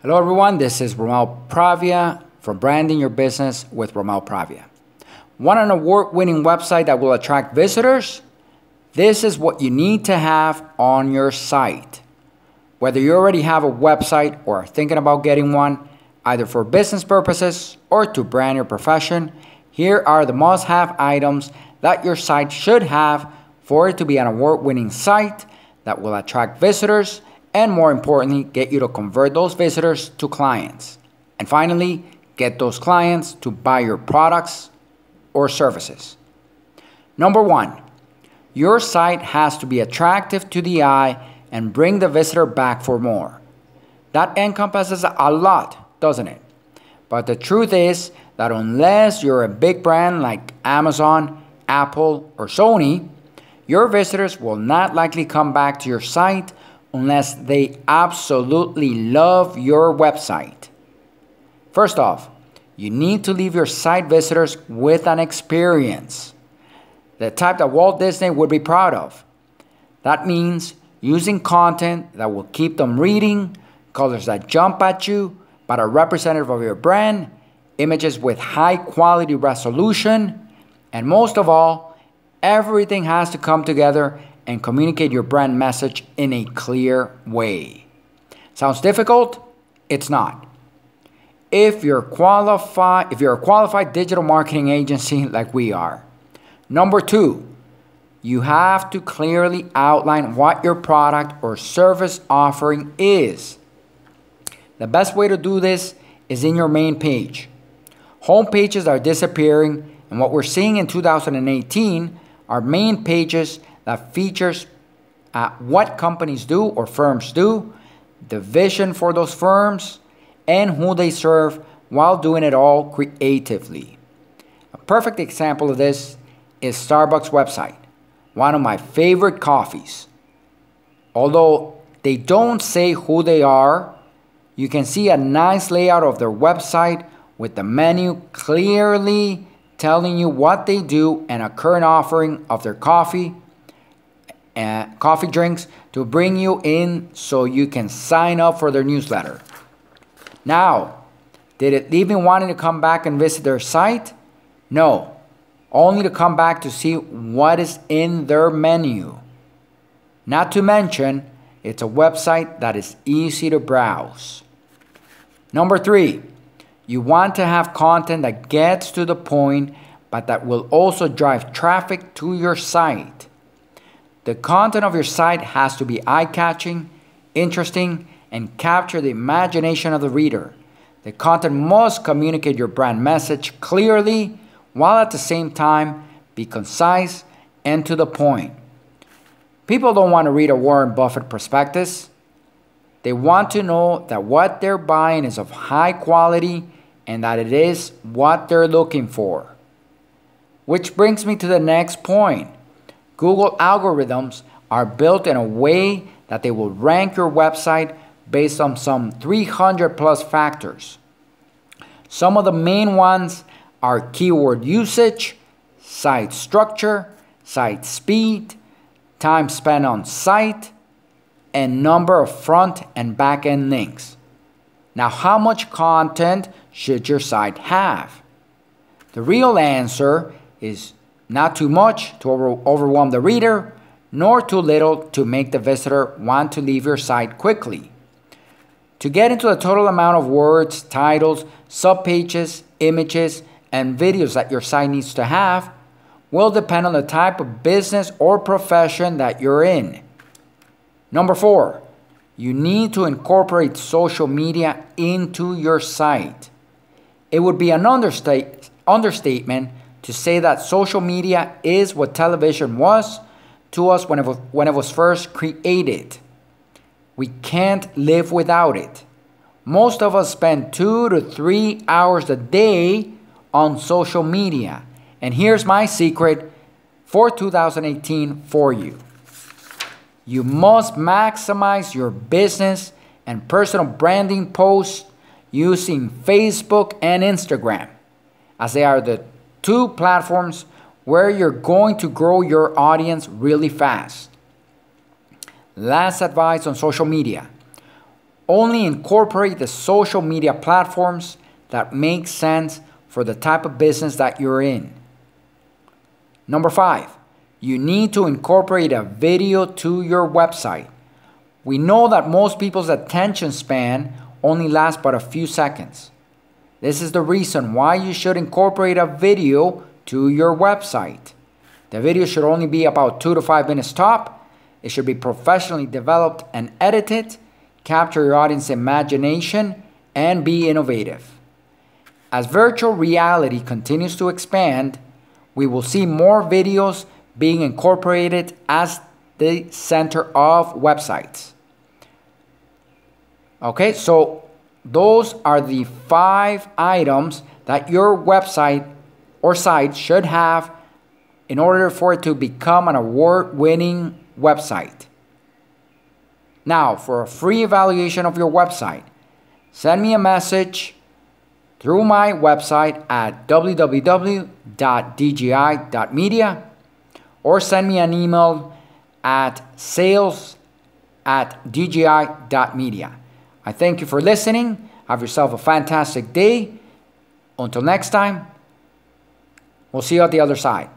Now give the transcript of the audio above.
Hello, everyone. This is Romel Pravia from Branding Your Business with Romel Pravia. Want an award winning website that will attract visitors? This is what you need to have on your site. Whether you already have a website or are thinking about getting one, either for business purposes or to brand your profession, here are the must have items that your site should have for it to be an award winning site that will attract visitors and more importantly, get you to convert those visitors to clients. And finally, get those clients to buy your products or services. Number one, your site has to be attractive to the eye and bring the visitor back for more. That encompasses a lot, doesn't it? But the truth is that unless you're a big brand like Amazon, Apple, or Sony, your visitors will not likely come back to your site unless they absolutely love your website. First off, you need to leave your site visitors with an experience, the type that Walt Disney would be proud of. That means using content that will keep them reading, colors that jump at you, but are representative of your brand, images with high quality resolution, and most of all, everything has to come together and communicate your brand message in a clear way. Sounds difficult? It's not. If you're qualified, if you're a qualified digital marketing agency like we are. Number 2, you have to clearly outline what your product or service offering is. The best way to do this is in your main page. Home pages are disappearing, and what we're seeing in 2018 are main pages that features uh, what companies do or firms do, the vision for those firms, and who they serve while doing it all creatively. A perfect example of this is Starbucks website, one of my favorite coffees. Although they don't say who they are, you can see a nice layout of their website with the menu clearly telling you what they do and a current offering of their coffee coffee drinks to bring you in so you can sign up for their newsletter. Now, did it leave me wanting to come back and visit their site? No, only to come back to see what is in their menu. Not to mention, it's a website that is easy to browse. Number three, you want to have content that gets to the point, but that will also drive traffic to your site. The content of your site has to be eye catching, interesting, and capture the imagination of the reader. The content must communicate your brand message clearly while at the same time be concise and to the point. People don't want to read a Warren Buffett prospectus. They want to know that what they're buying is of high quality and that it is what they're looking for. Which brings me to the next point. Google algorithms are built in a way that they will rank your website based on some 300 plus factors. Some of the main ones are keyword usage, site structure, site speed, time spent on site, and number of front and back end links. Now, how much content should your site have? The real answer is not too much to over overwhelm the reader, nor too little to make the visitor want to leave your site quickly. To get into the total amount of words, titles, subpages, images, and videos that your site needs to have will depend on the type of business or profession that you're in. Number four, you need to incorporate social media into your site. It would be an understate, understatement to say that social media is what television was to us when it was, when it was first created. We can't live without it. Most of us spend two to three hours a day on social media. And here's my secret for 2018 for you. You must maximize your business and personal branding posts using Facebook and Instagram, as they are the two platforms where you're going to grow your audience really fast. Last advice on social media Only incorporate the social media platforms that make sense for the type of business that you're in. Number five, you need to incorporate a video to your website. We know that most people's attention span only lasts but a few seconds. This is the reason why you should incorporate a video to your website. The video should only be about two to five minutes top. It should be professionally developed and edited, capture your audience imagination, and be innovative. As virtual reality continues to expand, we will see more videos being incorporated as the center of websites. Okay, so those are the five items that your website or site should have in order for it to become an award winning website. Now, for a free evaluation of your website, send me a message through my website at www.dgi.media or send me an email at sales at dgi.media. I thank you for listening. Have yourself a fantastic day. Until next time, we'll see you at the other side.